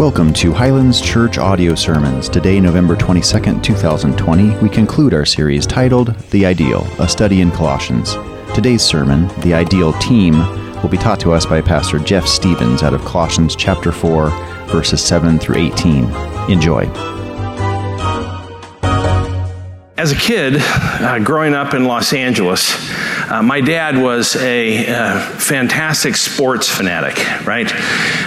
Welcome to Highlands Church Audio Sermons. Today, November 22nd, 2020, we conclude our series titled The Ideal, a study in Colossians. Today's sermon, The Ideal Team, will be taught to us by Pastor Jeff Stevens out of Colossians chapter 4, verses 7 through 18. Enjoy. As a kid, uh, growing up in Los Angeles, uh, my dad was a uh, fantastic sports fanatic, right?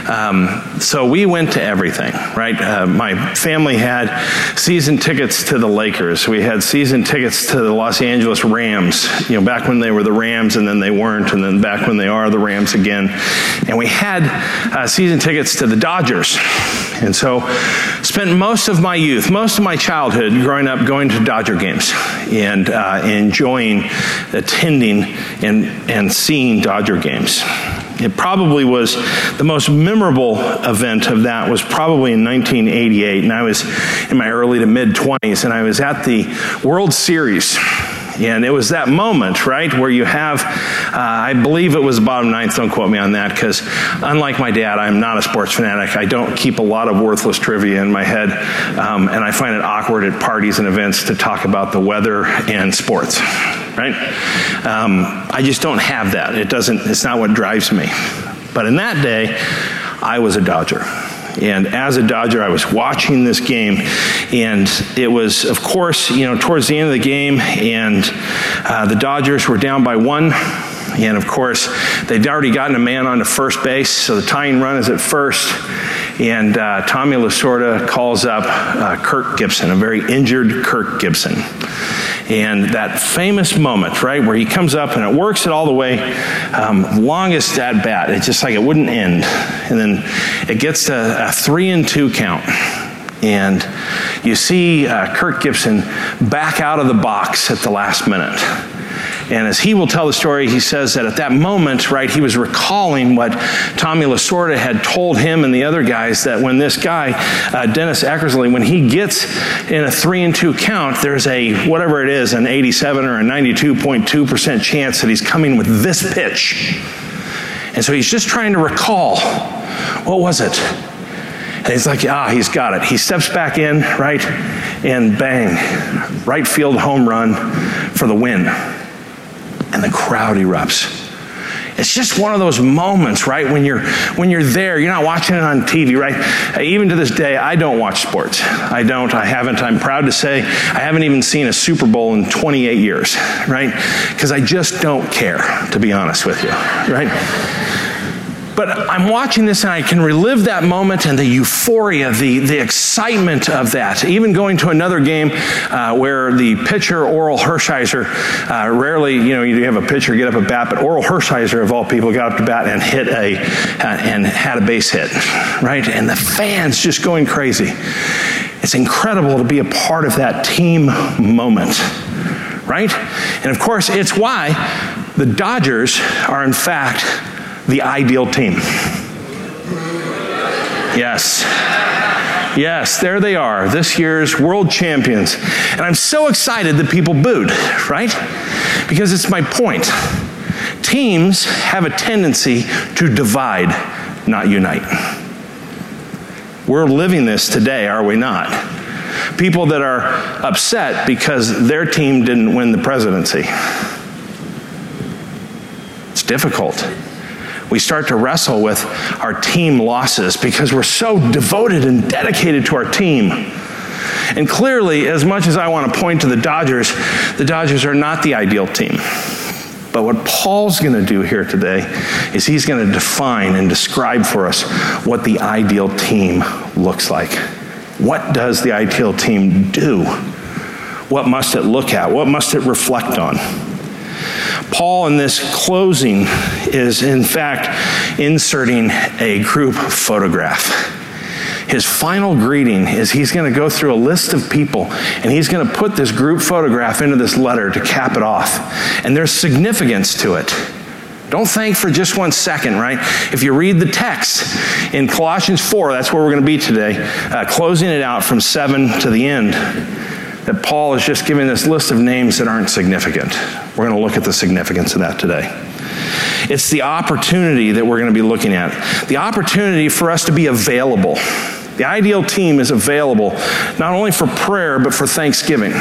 Um, so we went to everything, right? Uh, my family had season tickets to the Lakers. We had season tickets to the Los Angeles Rams, you know, back when they were the Rams and then they weren't, and then back when they are the Rams again. And we had uh, season tickets to the Dodgers. And so spent most of my youth, most of my childhood growing up going to Dodger games and uh, enjoying attending and, and seeing Dodger games. It probably was the most memorable event of that was probably in 1988, and I was in my early to mid 20s, and I was at the World Series and it was that moment, right, where you have, uh, I believe it was bottom ninth, don't quote me on that, because unlike my dad, I'm not a sports fanatic. I don't keep a lot of worthless trivia in my head, um, and I find it awkward at parties and events to talk about the weather and sports, right? Um, I just don't have that. It doesn't, it's not what drives me. But in that day, I was a Dodger. And as a Dodger, I was watching this game, and it was, of course, you know, towards the end of the game, and uh, the Dodgers were down by one. And of course, they'd already gotten a man on to first base, so the tying run is at first. And uh, Tommy Lasorda calls up uh, Kirk Gibson, a very injured Kirk Gibson. And that famous moment, right, where he comes up and it works it all the way, um, longest at bat. It's just like it wouldn't end. And then it gets to a three and two count. And you see uh, Kirk Gibson back out of the box at the last minute. And as he will tell the story, he says that at that moment, right, he was recalling what Tommy Lasorda had told him and the other guys that when this guy, uh, Dennis Eckersley, when he gets in a three and two count, there's a, whatever it is, an 87 or a 92.2% chance that he's coming with this pitch. And so he's just trying to recall what was it? And he's like, ah, he's got it. He steps back in, right? And bang, right field home run for the win and the crowd erupts. It's just one of those moments, right? When you're when you're there, you're not watching it on TV, right? Even to this day, I don't watch sports. I don't. I haven't. I'm proud to say I haven't even seen a Super Bowl in 28 years, right? Because I just don't care, to be honest with you, right? But I'm watching this and I can relive that moment and the euphoria, the, the excitement of that. Even going to another game uh, where the pitcher, Orel Hershiser, uh, rarely, you know, you have a pitcher get up a bat, but Orel Hershiser, of all people, got up to bat and hit a, uh, and had a base hit, right? And the fans just going crazy. It's incredible to be a part of that team moment, right? And of course, it's why the Dodgers are, in fact, the ideal team. Yes. Yes, there they are, this year's world champions. And I'm so excited that people booed, right? Because it's my point. Teams have a tendency to divide, not unite. We're living this today, are we not? People that are upset because their team didn't win the presidency. It's difficult we start to wrestle with our team losses because we're so devoted and dedicated to our team. And clearly, as much as I want to point to the Dodgers, the Dodgers are not the ideal team. But what Paul's going to do here today is he's going to define and describe for us what the ideal team looks like. What does the ideal team do? What must it look at? What must it reflect on? Paul, in this closing, is in fact inserting a group photograph. His final greeting is he's going to go through a list of people and he's going to put this group photograph into this letter to cap it off. And there's significance to it. Don't think for just one second, right? If you read the text in Colossians 4, that's where we're going to be today, uh, closing it out from 7 to the end that Paul is just giving this list of names that aren't significant. We're going to look at the significance of that today. It's the opportunity that we're going to be looking at. The opportunity for us to be available. The ideal team is available not only for prayer, but for thanksgiving.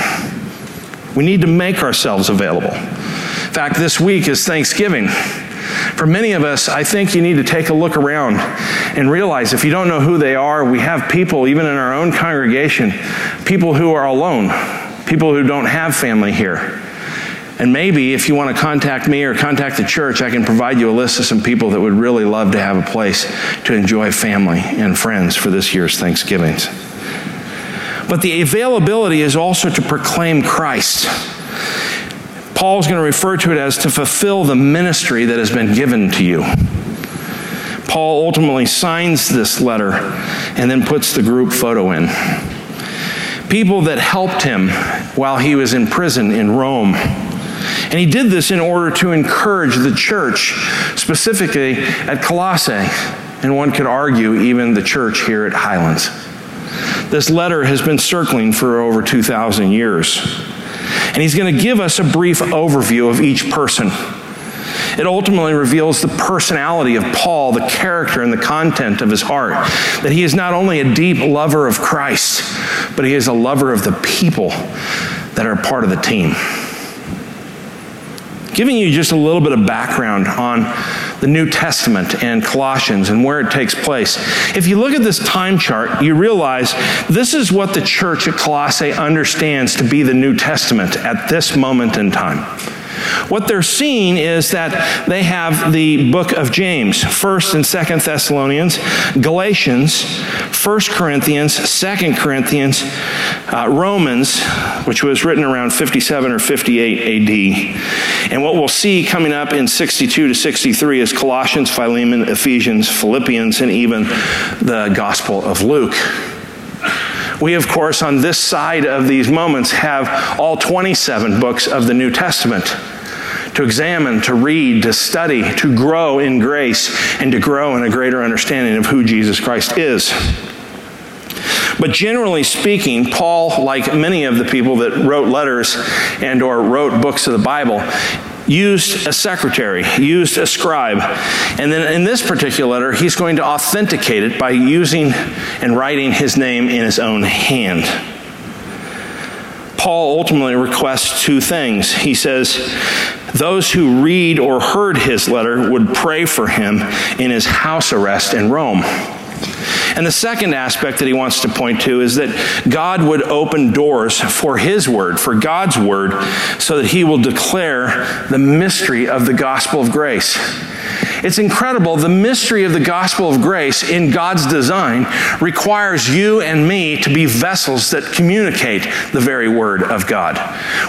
We need to make ourselves available. In fact, this week is Thanksgiving. For many of us, I think you need to take a look around and realize if you don't know who they are, we have people, even in our own congregation, people who are alone, people who don't have family here. And maybe if you want to contact me or contact the church, I can provide you a list of some people that would really love to have a place to enjoy family and friends for this year's Thanksgivings. But the availability is also to proclaim Christ. Paul's going to refer to it as to fulfill the ministry that has been given to you. Paul ultimately signs this letter and then puts the group photo in. People that helped him while he was in prison in Rome. And he did this in order to encourage the church, specifically at Colossae, and one could argue even the church here at Highlands. This letter has been circling for over 2,000 years. And he's going to give us a brief overview of each person. It ultimately reveals the personality of Paul, the character and the content of his heart. That he is not only a deep lover of Christ, but he is a lover of the people that are part of the team. Giving you just a little bit of background on the New Testament and Colossians and where it takes place. If you look at this time chart, you realize this is what the church at Colossae understands to be the New Testament at this moment in time. What they're seeing is that they have the book of James, 1st and 2nd Thessalonians, Galatians, 1st Corinthians, 2nd Corinthians, uh, Romans, which was written around 57 or 58 AD. And what we'll see coming up in 62 to 63 is Colossians, Philemon, Ephesians, Philippians, and even the Gospel of Luke. We, of course, on this side of these moments have all 27 books of the New Testament to examine, to read, to study, to grow in grace, and to grow in a greater understanding of who Jesus Christ is. But generally speaking, Paul, like many of the people that wrote letters and or wrote books of the Bible, used a secretary, used a scribe. And then in this particular letter, he's going to authenticate it by using and writing his name in his own hand. Paul ultimately requests two things. He says, those who read or heard his letter would pray for him in his house arrest in Rome. And the second aspect that he wants to point to is that God would open doors for his word, for God's word, so that he will declare the mystery of the gospel of grace. It's incredible. The mystery of the gospel of grace in God's design requires you and me to be vessels that communicate the very word of God.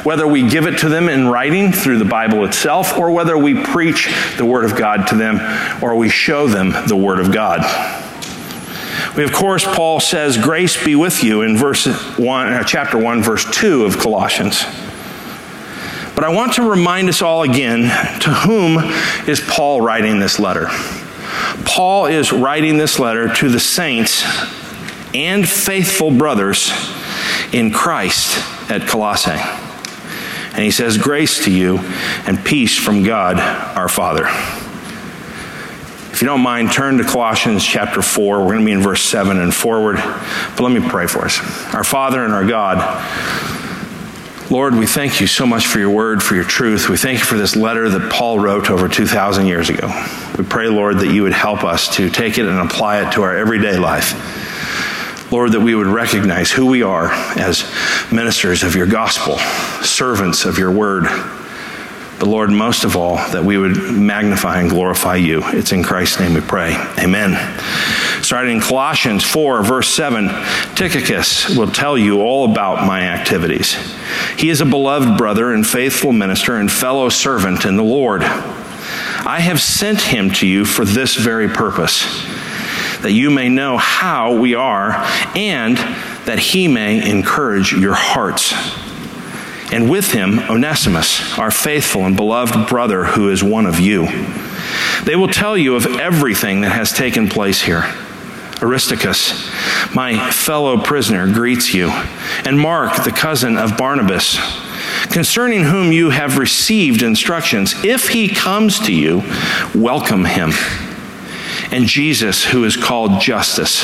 Whether we give it to them in writing through the Bible itself, or whether we preach the word of God to them, or we show them the word of God. Of course, Paul says, Grace be with you in verse 1, uh, chapter 1, verse 2 of Colossians. But I want to remind us all again to whom is Paul writing this letter? Paul is writing this letter to the saints and faithful brothers in Christ at Colossae. And he says, Grace to you and peace from God our Father. If you don't mind, turn to Colossians chapter 4. We're going to be in verse 7 and forward. But let me pray for us. Our Father and our God, Lord, we thank you so much for your word, for your truth. We thank you for this letter that Paul wrote over 2,000 years ago. We pray, Lord, that you would help us to take it and apply it to our everyday life. Lord, that we would recognize who we are as ministers of your gospel, servants of your word. Lord, most of all, that we would magnify and glorify you. It's in Christ's name we pray. Amen. Starting in Colossians 4, verse 7, Tychicus will tell you all about my activities. He is a beloved brother and faithful minister and fellow servant in the Lord. I have sent him to you for this very purpose, that you may know how we are and that he may encourage your hearts and with him Onesimus, our faithful and beloved brother who is one of you. They will tell you of everything that has taken place here. Aristarchus, my fellow prisoner, greets you, and Mark, the cousin of Barnabas, concerning whom you have received instructions. If he comes to you, welcome him. And Jesus, who is called Justus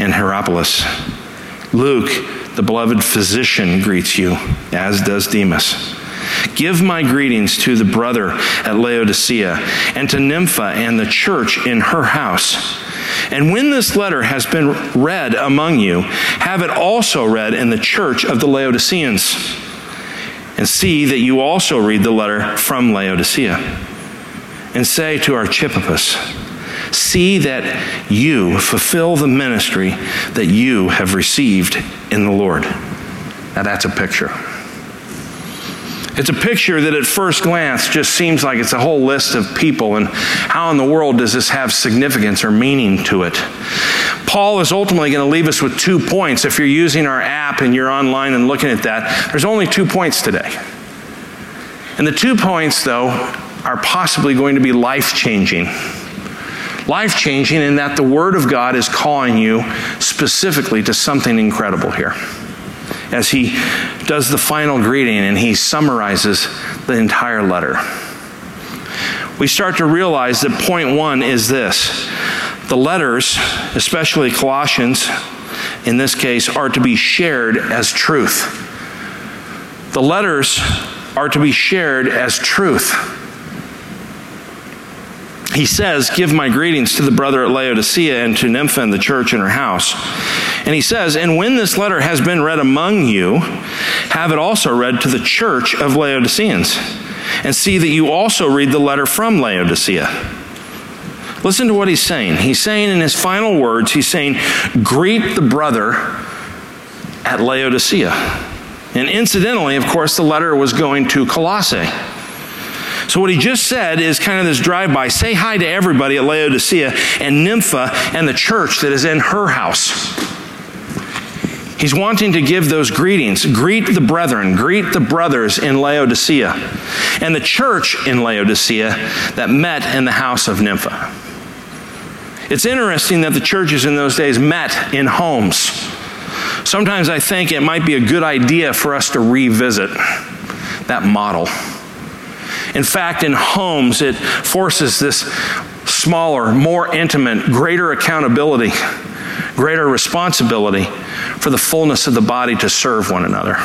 and Hierapolis. Luke, the beloved physician, greets you, as does Demas. Give my greetings to the brother at Laodicea and to Nympha and the church in her house. And when this letter has been read among you, have it also read in the church of the Laodiceans. And see that you also read the letter from Laodicea. And say to Archippus, See that you fulfill the ministry that you have received in the Lord. Now that's a picture. It's a picture that at first glance just seems like it's a whole list of people, and how in the world does this have significance or meaning to it? Paul is ultimately going to leave us with two points. If you're using our app and you're online and looking at that, there's only two points today. And the two points, though, are possibly going to be life changing. Life changing in that the Word of God is calling you specifically to something incredible here as he does the final greeting and he summarizes the entire letter. We start to realize that point one is this the letters, especially Colossians, in this case, are to be shared as truth. The letters are to be shared as truth. He says, Give my greetings to the brother at Laodicea and to Nympha and the church in her house. And he says, And when this letter has been read among you, have it also read to the church of Laodiceans. And see that you also read the letter from Laodicea. Listen to what he's saying. He's saying in his final words, he's saying, Greet the brother at Laodicea. And incidentally, of course, the letter was going to Colossae. So, what he just said is kind of this drive by say hi to everybody at Laodicea and Nympha and the church that is in her house. He's wanting to give those greetings. Greet the brethren, greet the brothers in Laodicea, and the church in Laodicea that met in the house of Nympha. It's interesting that the churches in those days met in homes. Sometimes I think it might be a good idea for us to revisit that model. In fact, in homes, it forces this smaller, more intimate, greater accountability, greater responsibility for the fullness of the body to serve one another.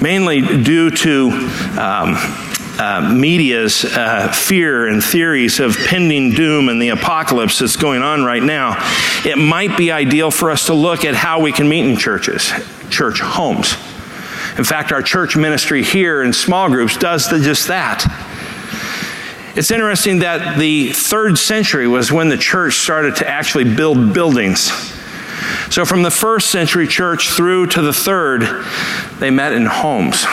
Mainly due to um, uh, media's uh, fear and theories of pending doom and the apocalypse that's going on right now, it might be ideal for us to look at how we can meet in churches, church homes. In fact, our church ministry here in small groups does the, just that. It's interesting that the third century was when the church started to actually build buildings. So, from the first century church through to the third, they met in homes.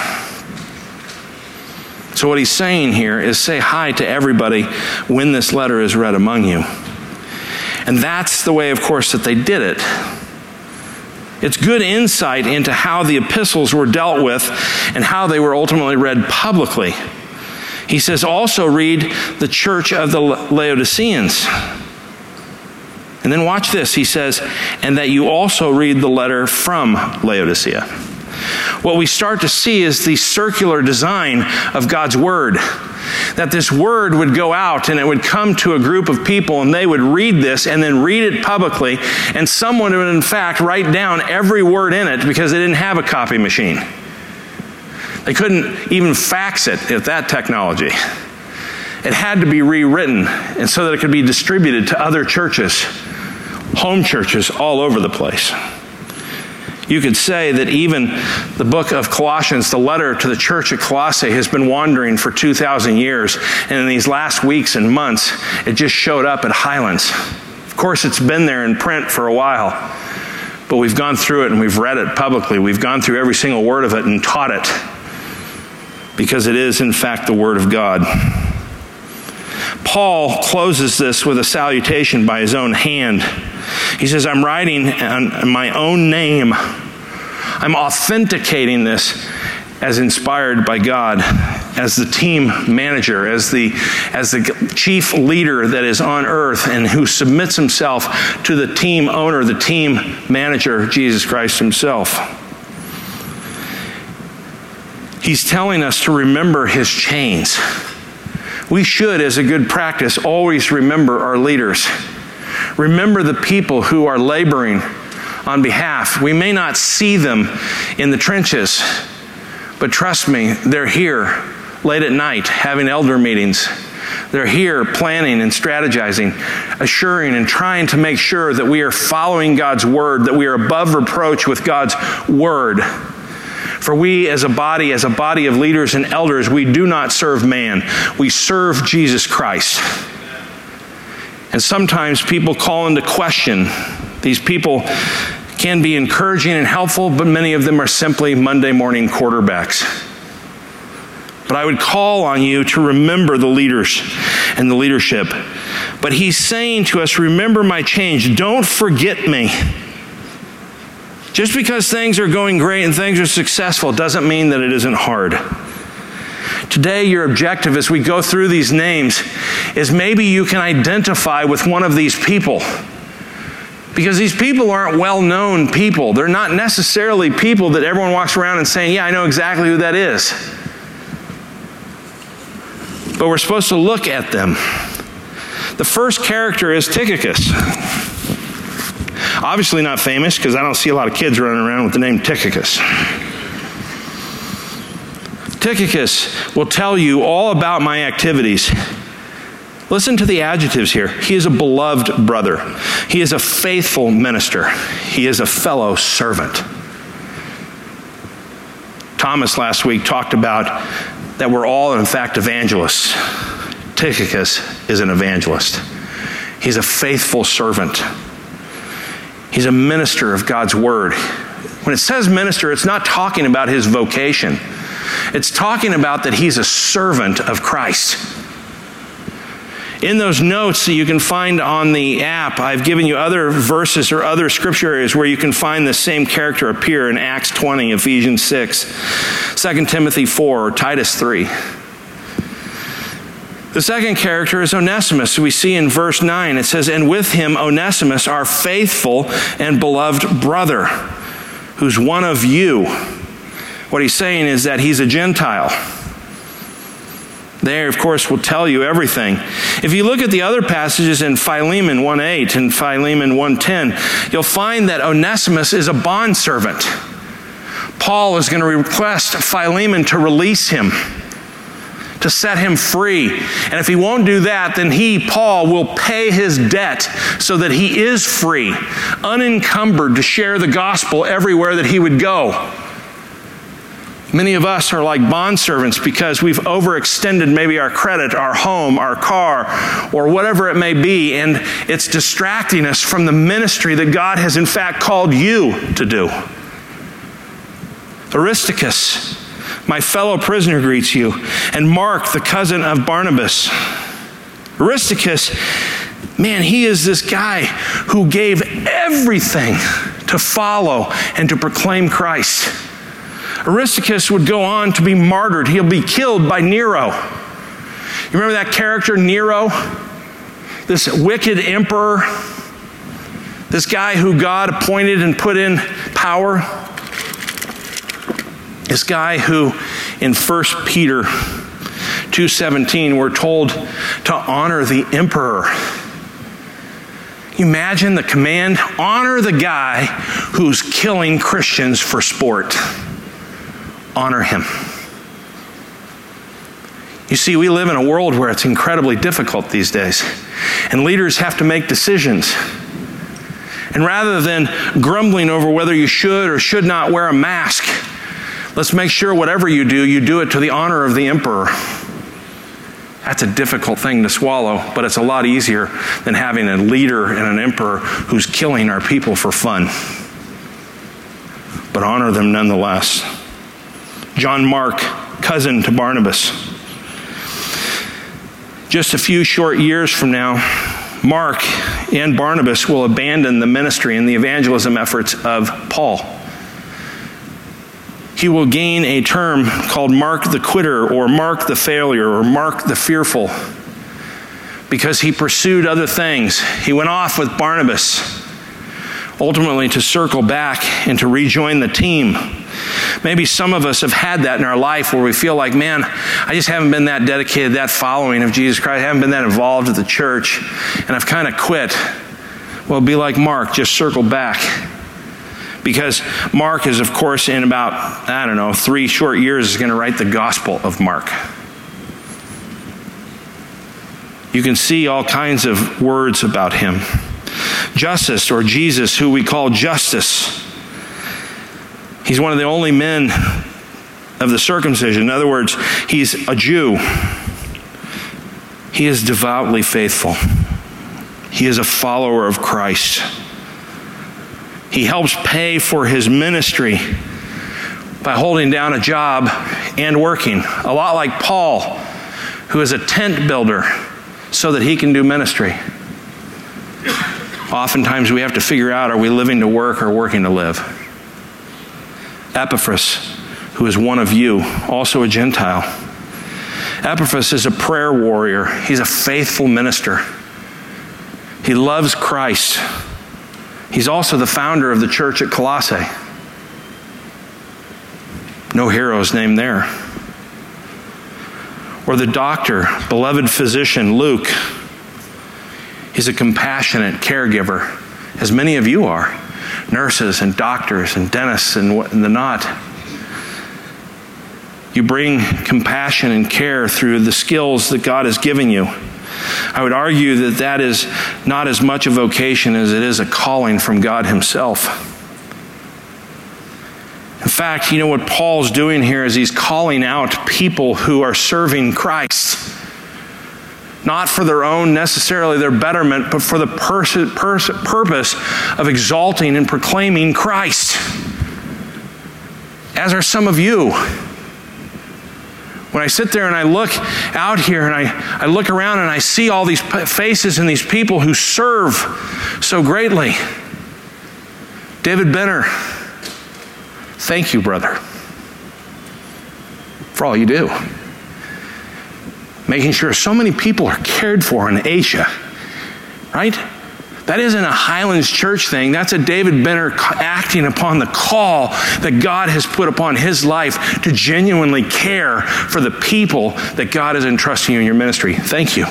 So, what he's saying here is say hi to everybody when this letter is read among you. And that's the way, of course, that they did it. It's good insight into how the epistles were dealt with and how they were ultimately read publicly. He says, also read the church of the Laodiceans. And then watch this. He says, and that you also read the letter from Laodicea. What we start to see is the circular design of God's Word. That this Word would go out and it would come to a group of people and they would read this and then read it publicly. And someone would, in fact, write down every word in it because they didn't have a copy machine. They couldn't even fax it at that technology. It had to be rewritten and so that it could be distributed to other churches, home churches all over the place. You could say that even the book of Colossians, the letter to the church at Colossae, has been wandering for 2,000 years. And in these last weeks and months, it just showed up at Highlands. Of course, it's been there in print for a while, but we've gone through it and we've read it publicly. We've gone through every single word of it and taught it because it is, in fact, the Word of God. Paul closes this with a salutation by his own hand He says, I'm writing in my own name. I'm authenticating this as inspired by God, as the team manager, as the, as the chief leader that is on earth and who submits himself to the team owner, the team manager, Jesus Christ himself. He's telling us to remember his chains. We should, as a good practice, always remember our leaders. Remember the people who are laboring on behalf. We may not see them in the trenches, but trust me, they're here late at night having elder meetings. They're here planning and strategizing, assuring and trying to make sure that we are following God's word, that we are above reproach with God's word. For we, as a body, as a body of leaders and elders, we do not serve man, we serve Jesus Christ. And sometimes people call into question. These people can be encouraging and helpful, but many of them are simply Monday morning quarterbacks. But I would call on you to remember the leaders and the leadership. But he's saying to us, Remember my change. Don't forget me. Just because things are going great and things are successful doesn't mean that it isn't hard. Today, your objective as we go through these names is maybe you can identify with one of these people. Because these people aren't well known people. They're not necessarily people that everyone walks around and saying, Yeah, I know exactly who that is. But we're supposed to look at them. The first character is Tychicus. Obviously, not famous because I don't see a lot of kids running around with the name Tychicus. Tychicus will tell you all about my activities. Listen to the adjectives here. He is a beloved brother. He is a faithful minister. He is a fellow servant. Thomas last week talked about that we're all, in fact, evangelists. Tychicus is an evangelist. He's a faithful servant. He's a minister of God's word. When it says minister, it's not talking about his vocation. It's talking about that he's a servant of Christ. In those notes that you can find on the app, I've given you other verses or other scripture areas where you can find the same character appear in Acts 20, Ephesians 6, 2 Timothy 4, or Titus 3. The second character is Onesimus. We see in verse 9, it says, And with him, Onesimus, our faithful and beloved brother, who's one of you. What he's saying is that he's a Gentile. There, of course, will tell you everything. If you look at the other passages in Philemon 1.8 and Philemon 1.10, you'll find that Onesimus is a bondservant. Paul is going to request Philemon to release him, to set him free. And if he won't do that, then he, Paul, will pay his debt so that he is free, unencumbered to share the gospel everywhere that he would go. Many of us are like bondservants because we've overextended maybe our credit, our home, our car, or whatever it may be, and it's distracting us from the ministry that God has in fact called you to do. Aristarchus, my fellow prisoner, greets you, and Mark, the cousin of Barnabas. Aristarchus, man, he is this guy who gave everything to follow and to proclaim Christ. Aristarchus would go on to be martyred. He'll be killed by Nero. You remember that character, Nero? This wicked emperor, this guy who God appointed and put in power. This guy who in 1 Peter 2:17 we're told to honor the emperor. Imagine the command honor the guy who's killing Christians for sport honor him. You see, we live in a world where it's incredibly difficult these days, and leaders have to make decisions. And rather than grumbling over whether you should or should not wear a mask, let's make sure whatever you do, you do it to the honor of the emperor. That's a difficult thing to swallow, but it's a lot easier than having a leader and an emperor who's killing our people for fun. But honor them nonetheless. John Mark, cousin to Barnabas. Just a few short years from now, Mark and Barnabas will abandon the ministry and the evangelism efforts of Paul. He will gain a term called Mark the quitter, or Mark the failure, or Mark the fearful, because he pursued other things. He went off with Barnabas, ultimately to circle back and to rejoin the team. Maybe some of us have had that in our life where we feel like, man, I just haven't been that dedicated, that following of Jesus Christ. I haven't been that involved with the church, and I've kind of quit. Well, be like Mark, just circle back. Because Mark is, of course, in about, I don't know, three short years, is going to write the Gospel of Mark. You can see all kinds of words about him. Justice, or Jesus, who we call Justus, He's one of the only men of the circumcision. In other words, he's a Jew. He is devoutly faithful. He is a follower of Christ. He helps pay for his ministry by holding down a job and working, a lot like Paul, who is a tent builder so that he can do ministry. Oftentimes we have to figure out are we living to work or working to live? Epaphras, who is one of you, also a Gentile. Epaphras is a prayer warrior, he's a faithful minister. He loves Christ. He's also the founder of the church at Colossae. No heroes named there. Or the doctor, beloved physician, Luke. He's a compassionate caregiver, as many of you are nurses and doctors and dentists and, what, and the not. You bring compassion and care through the skills that God has given you. I would argue that that is not as much a vocation as it is a calling from God Himself. In fact, you know what Paul's doing here is he's calling out people who are serving Christ not for their own necessarily their betterment, but for the pers- pers- purpose of exalting and proclaiming Christ. As are some of you. When I sit there and I look out here and I, I look around and I see all these faces and these people who serve so greatly. David Benner, thank you, brother, for all you do making sure so many people are cared for in Asia, right? That isn't a Highlands Church thing. That's a David Benner acting upon the call that God has put upon his life to genuinely care for the people that God is entrusting you in your ministry. Thank you.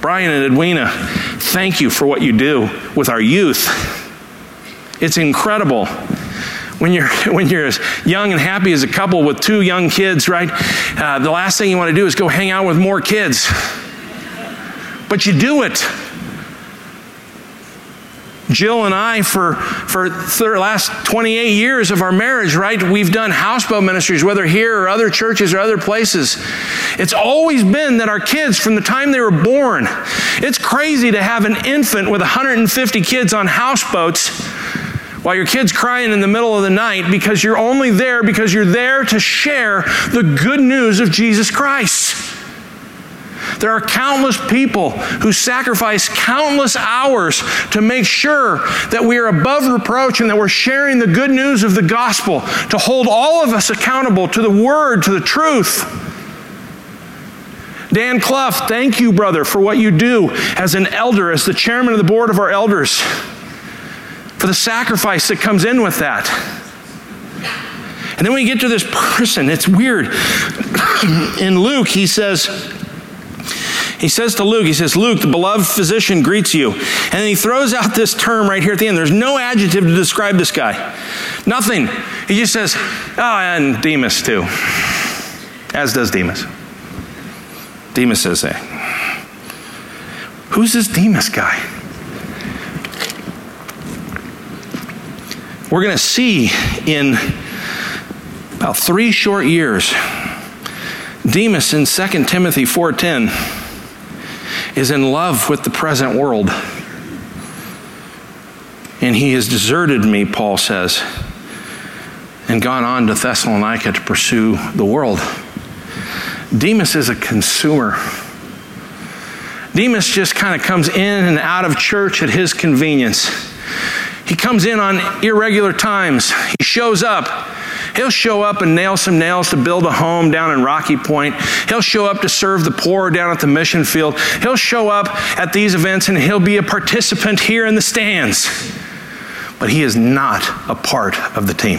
Brian and Edwina, thank you for what you do with our youth. It's incredible when you're when you're as young and happy as a couple with two young kids, right? Uh, the last thing you want to do is go hang out with more kids, but you do it. Jill and I, for for the last 28 years of our marriage, right, we've done houseboat ministries, whether here or other churches or other places. It's always been that our kids, from the time they were born, it's crazy to have an infant with 150 kids on houseboats while your kid's crying in the middle of the night because you're only there because you're there to share the good news of Jesus Christ. There are countless people who sacrifice countless hours to make sure that we are above reproach and that we're sharing the good news of the gospel, to hold all of us accountable to the word, to the truth. Dan Clough, thank you, brother, for what you do as an elder, as the chairman of the board of our elders for the sacrifice that comes in with that. And then we get to this person, it's weird. in Luke, he says, he says to Luke, he says, Luke, the beloved physician greets you. And then he throws out this term right here at the end. There's no adjective to describe this guy. Nothing. He just says, oh, and Demas too. As does Demas. Demas says that. Who's this Demas guy? We're going to see in about three short years demas in 2 timothy 4.10 is in love with the present world. And he has deserted me paul says and gone on to thessalonica to pursue the world. Demas is a consumer. Demas just kind of comes in and out of church at his convenience. He comes in on irregular times. He shows up. He'll show up and nail some nails to build a home down in Rocky Point. He'll show up to serve the poor down at the mission field. He'll show up at these events and he'll be a participant here in the stands. But he is not a part of the team.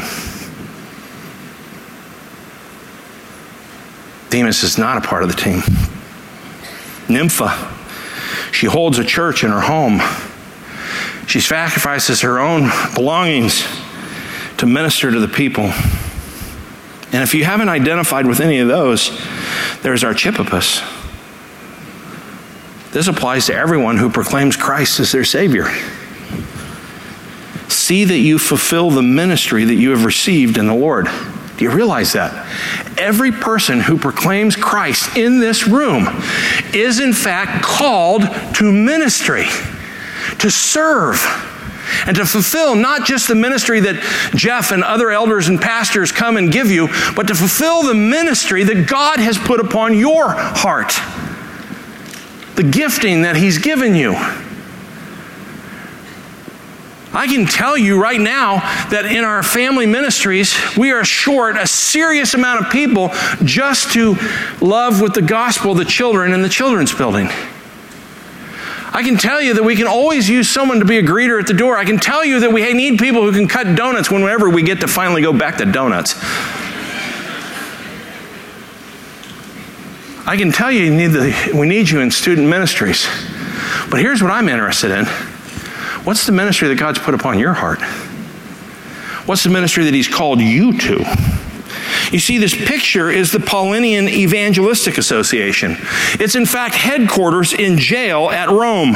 Demas is not a part of the team. Nympha, she holds a church in her home. She sacrifices her own belongings to minister to the people. And if you haven't identified with any of those, there's our Archippus. This applies to everyone who proclaims Christ as their Savior. See that you fulfill the ministry that you have received in the Lord. Do you realize that? Every person who proclaims Christ in this room is, in fact, called to ministry, to serve, and to fulfill not just the ministry that Jeff and other elders and pastors come and give you, but to fulfill the ministry that God has put upon your heart, the gifting that He's given you. I can tell you right now that in our family ministries, we are short a serious amount of people just to love with the gospel the children in the children's building. I can tell you that we can always use someone to be a greeter at the door. I can tell you that we need people who can cut donuts whenever we get to finally go back to donuts. I can tell you, you need the, we need you in student ministries. But here's what I'm interested in What's the ministry that God's put upon your heart? What's the ministry that He's called you to? You see, this picture is the Paulinian Evangelistic Association. It's, in fact, headquarters in jail at Rome.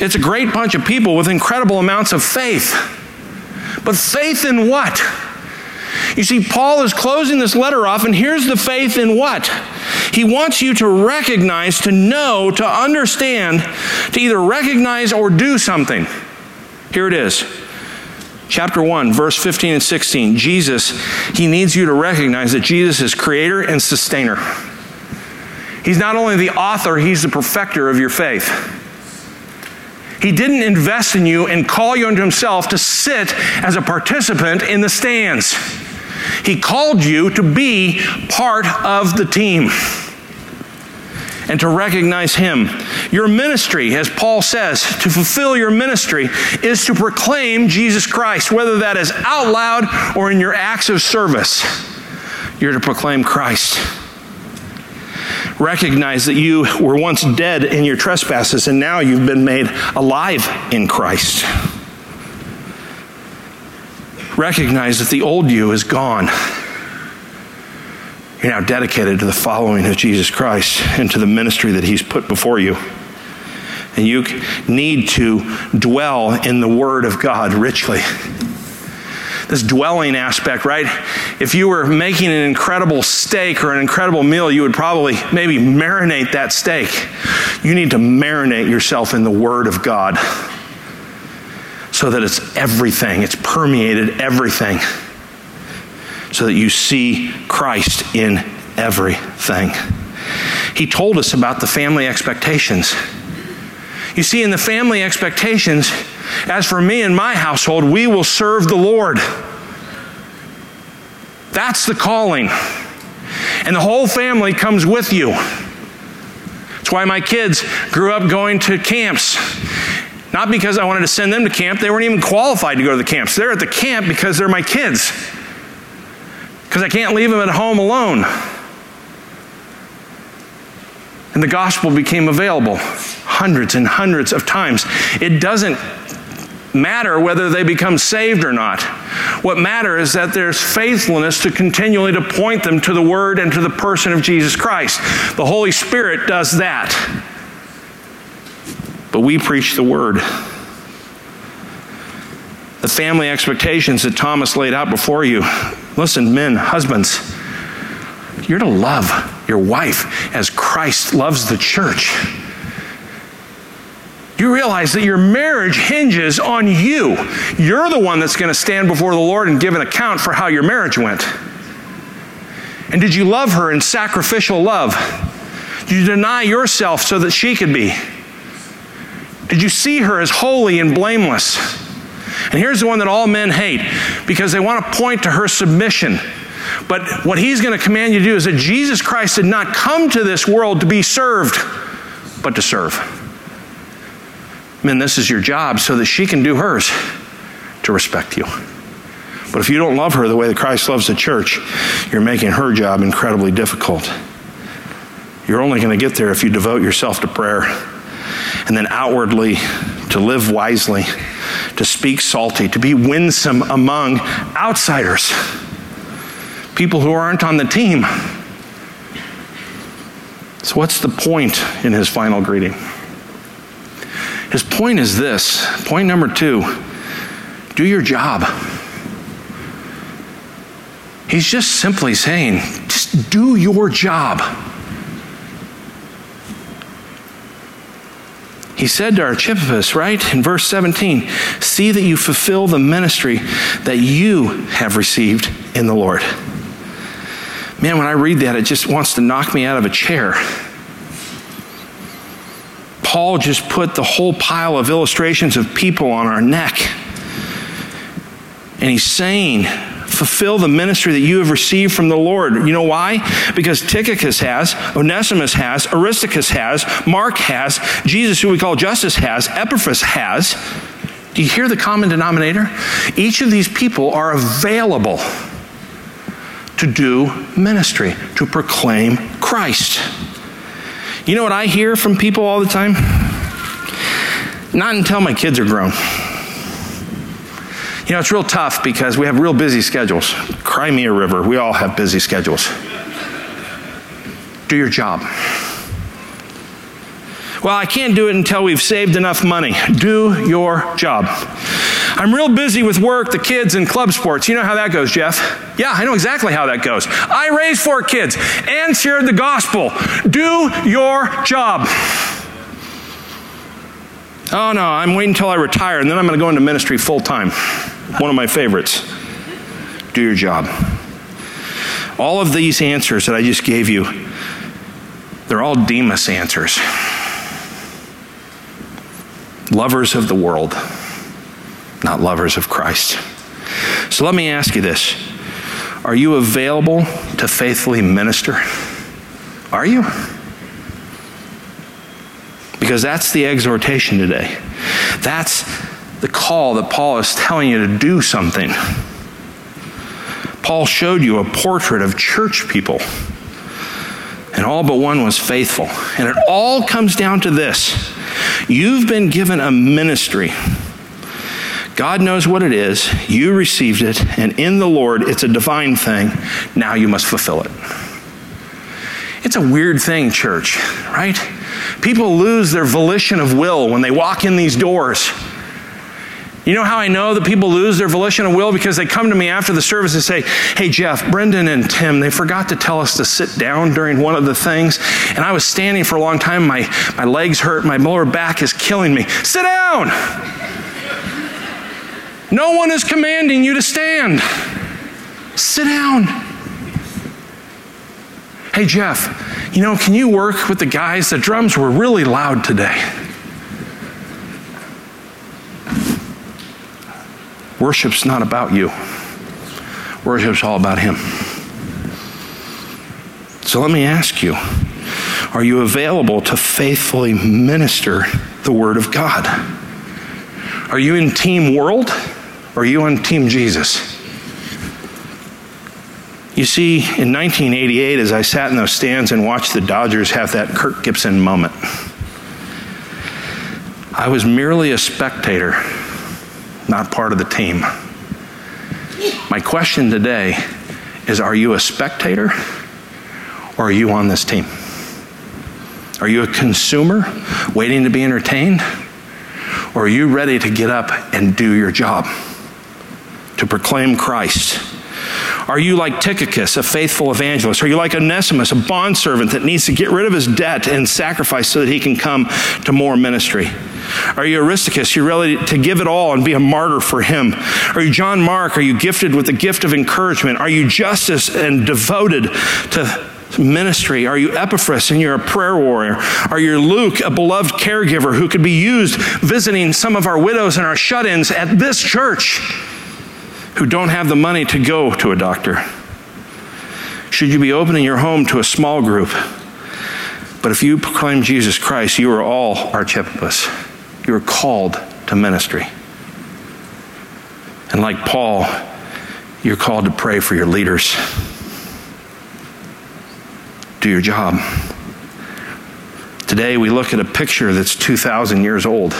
It's a great bunch of people with incredible amounts of faith. But faith in what? You see, Paul is closing this letter off, and here's the faith in what? He wants you to recognize, to know, to understand, to either recognize or do something. Here it is. Chapter 1, verse 15 and 16. Jesus, he needs you to recognize that Jesus is creator and sustainer. He's not only the author, he's the perfecter of your faith. He didn't invest in you and call you unto himself to sit as a participant in the stands. He called you to be part of the team and to recognize Him. Your ministry, as Paul says, to fulfill your ministry is to proclaim Jesus Christ, whether that is out loud or in your acts of service. You're to proclaim Christ. Recognize that you were once dead in your trespasses and now you've been made alive in Christ. Recognize that the old you is gone. You're now dedicated to the following of Jesus Christ and to the ministry that He's put before you. And you need to dwell in the Word of God richly. This dwelling aspect, right? If you were making an incredible steak or an incredible meal, you would probably maybe marinate that steak. You need to marinate yourself in the Word of God so that it's everything, it's permeated everything, so that you see Christ in everything. He told us about the family expectations. You see, in the family expectations, as for me and my household, we will serve the Lord. That's the calling. And the whole family comes with you. That's why my kids grew up going to camps not because I wanted to send them to camp. They weren't even qualified to go to the camps. They're at the camp because they're my kids. Because I can't leave them at home alone. And the gospel became available hundreds and hundreds of times. It doesn't matter whether they become saved or not. What matters is that there's faithfulness to continually to point them to the word and to the person of Jesus Christ. The Holy Spirit does that but we preach the word. The family expectations that Thomas laid out before you. Listen, men, husbands, you're to love your wife as Christ loves the church. You realize that your marriage hinges on you. You're the one that's going to stand before the Lord and give an account for how your marriage went. And did you love her in sacrificial love? Did you deny yourself so that she could be? Did you see her as holy and blameless? And here's the one that all men hate because they want to point to her submission. But what he's going to command you to do is that Jesus Christ did not come to this world to be served, but to serve. Men, this is your job so that she can do hers to respect you. But if you don't love her the way that Christ loves the church, you're making her job incredibly difficult. You're only going to get there if you devote yourself to prayer and then outwardly to live wisely, to speak salty, to be winsome among outsiders, people who aren't on the team. So, what's the point in his final greeting? His point is this point number two do your job. He's just simply saying, just do your job. He said to Archippus, right, in verse 17, see that you fulfill the ministry that you have received in the Lord. Man, when I read that, it just wants to knock me out of a chair. Paul just put the whole pile of illustrations of people on our neck. And he's saying, fulfill the ministry that you have received from the Lord. You know why? Because Tychicus has, Onesimus has, Aristarchus has, Mark has, Jesus, who we call Justus, has, Epaphras has. Do you hear the common denominator? Each of these people are available to do ministry, to proclaim Christ. You know what I hear from people all the time? Not until my kids are grown. You know, it's real tough because we have real busy schedules. Crimea river. We all have busy schedules. Do your job. Well, I can't do it until we've saved enough money. Do your job. I'm real busy with work, the kids, and club sports. You know how that goes, Jeff? Yeah, I know exactly how that goes. I raised four kids and shared the gospel. Do your job. Oh no, I'm waiting until I retire and then I'm going to go into ministry full time. One of my favorites. Do your job. All of these answers that I just gave you, they're all Demas answers. Lovers of the world, not lovers of Christ. So let me ask you this Are you available to faithfully minister? Are you? Because that's the exhortation today. That's the call that Paul is telling you to do something. Paul showed you a portrait of church people, and all but one was faithful. And it all comes down to this you've been given a ministry. God knows what it is. You received it, and in the Lord, it's a divine thing. Now you must fulfill it. It's a weird thing, church, right? People lose their volition of will when they walk in these doors. You know how I know that people lose their volition of will? Because they come to me after the service and say, Hey, Jeff, Brendan and Tim, they forgot to tell us to sit down during one of the things. And I was standing for a long time. My, my legs hurt. My lower back is killing me. Sit down. No one is commanding you to stand. Sit down. Hey, Jeff, you know, can you work with the guys? The drums were really loud today. Worship's not about you, worship's all about Him. So let me ask you are you available to faithfully minister the Word of God? Are you in Team World or are you on Team Jesus? You see, in 1988, as I sat in those stands and watched the Dodgers have that Kirk Gibson moment, I was merely a spectator, not part of the team. My question today is Are you a spectator or are you on this team? Are you a consumer waiting to be entertained? Or are you ready to get up and do your job to proclaim Christ? Are you like Tychicus, a faithful evangelist? Are you like Onesimus, a bondservant that needs to get rid of his debt and sacrifice so that he can come to more ministry? Are you Aristarchus? You're ready to give it all and be a martyr for him? Are you John Mark? Are you gifted with the gift of encouragement? Are you Justus and devoted to ministry? Are you Epaphras and you're a prayer warrior? Are you Luke, a beloved caregiver who could be used visiting some of our widows and our shut ins at this church who don't have the money to go to a doctor? Should you be opening your home to a small group? But if you proclaim Jesus Christ, you are all Archippus. You are called to ministry. And like Paul, you're called to pray for your leaders. Do your job. Today, we look at a picture that's 2,000 years old.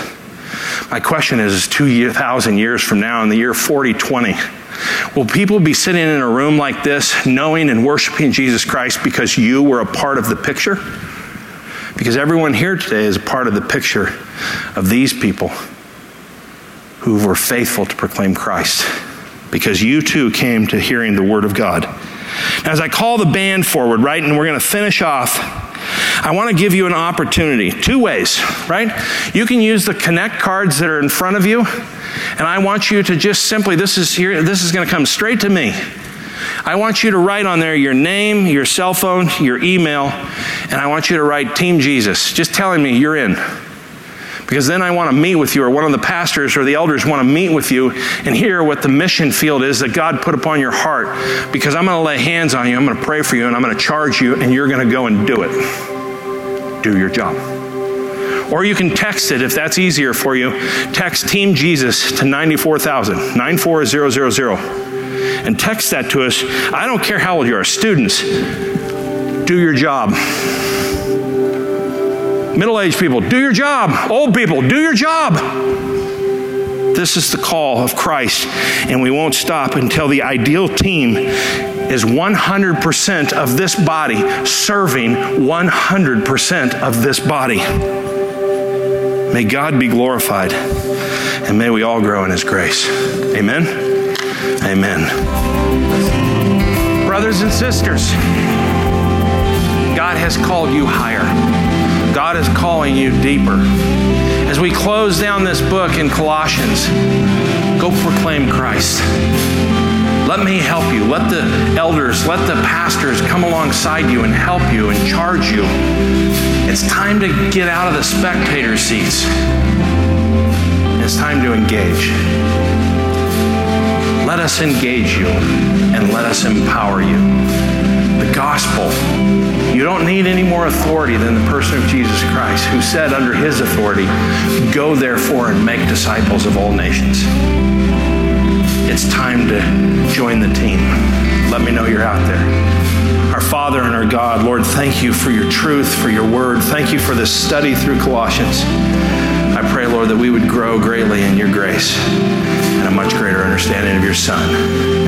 My question is, is 2,000 years from now, in the year 4020, will people be sitting in a room like this, knowing and worshiping Jesus Christ because you were a part of the picture? Because everyone here today is a part of the picture of these people who were faithful to proclaim Christ. Because you too came to hearing the Word of God. Now, as I call the band forward, right, and we're going to finish off, I want to give you an opportunity. Two ways, right? You can use the connect cards that are in front of you, and I want you to just simply, this is here, this is going to come straight to me. I want you to write on there your name, your cell phone, your email, and I want you to write Team Jesus, just telling me you're in. Because then I want to meet with you, or one of the pastors or the elders want to meet with you and hear what the mission field is that God put upon your heart. Because I'm going to lay hands on you, I'm going to pray for you, and I'm going to charge you, and you're going to go and do it. Do your job. Or you can text it if that's easier for you. Text Team Jesus to 94000, 94000, and text that to us. I don't care how old you are, students, do your job. Middle aged people, do your job. Old people, do your job. This is the call of Christ, and we won't stop until the ideal team is 100% of this body serving 100% of this body. May God be glorified, and may we all grow in His grace. Amen. Amen. Brothers and sisters, God has called you higher. God is calling you deeper. As we close down this book in Colossians, go proclaim Christ. Let me help you. Let the elders, let the pastors come alongside you and help you and charge you. It's time to get out of the spectator seats. It's time to engage. Let us engage you and let us empower you. The gospel you don't need any more authority than the person of Jesus Christ, who said under his authority, Go therefore and make disciples of all nations. It's time to join the team. Let me know you're out there. Our Father and our God, Lord, thank you for your truth, for your word. Thank you for this study through Colossians. I pray, Lord, that we would grow greatly in your grace and a much greater understanding of your Son.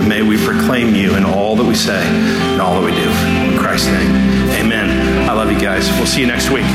And may we proclaim you in all that we say and all that we do. In Christ's name. Amen. I love you guys. We'll see you next week.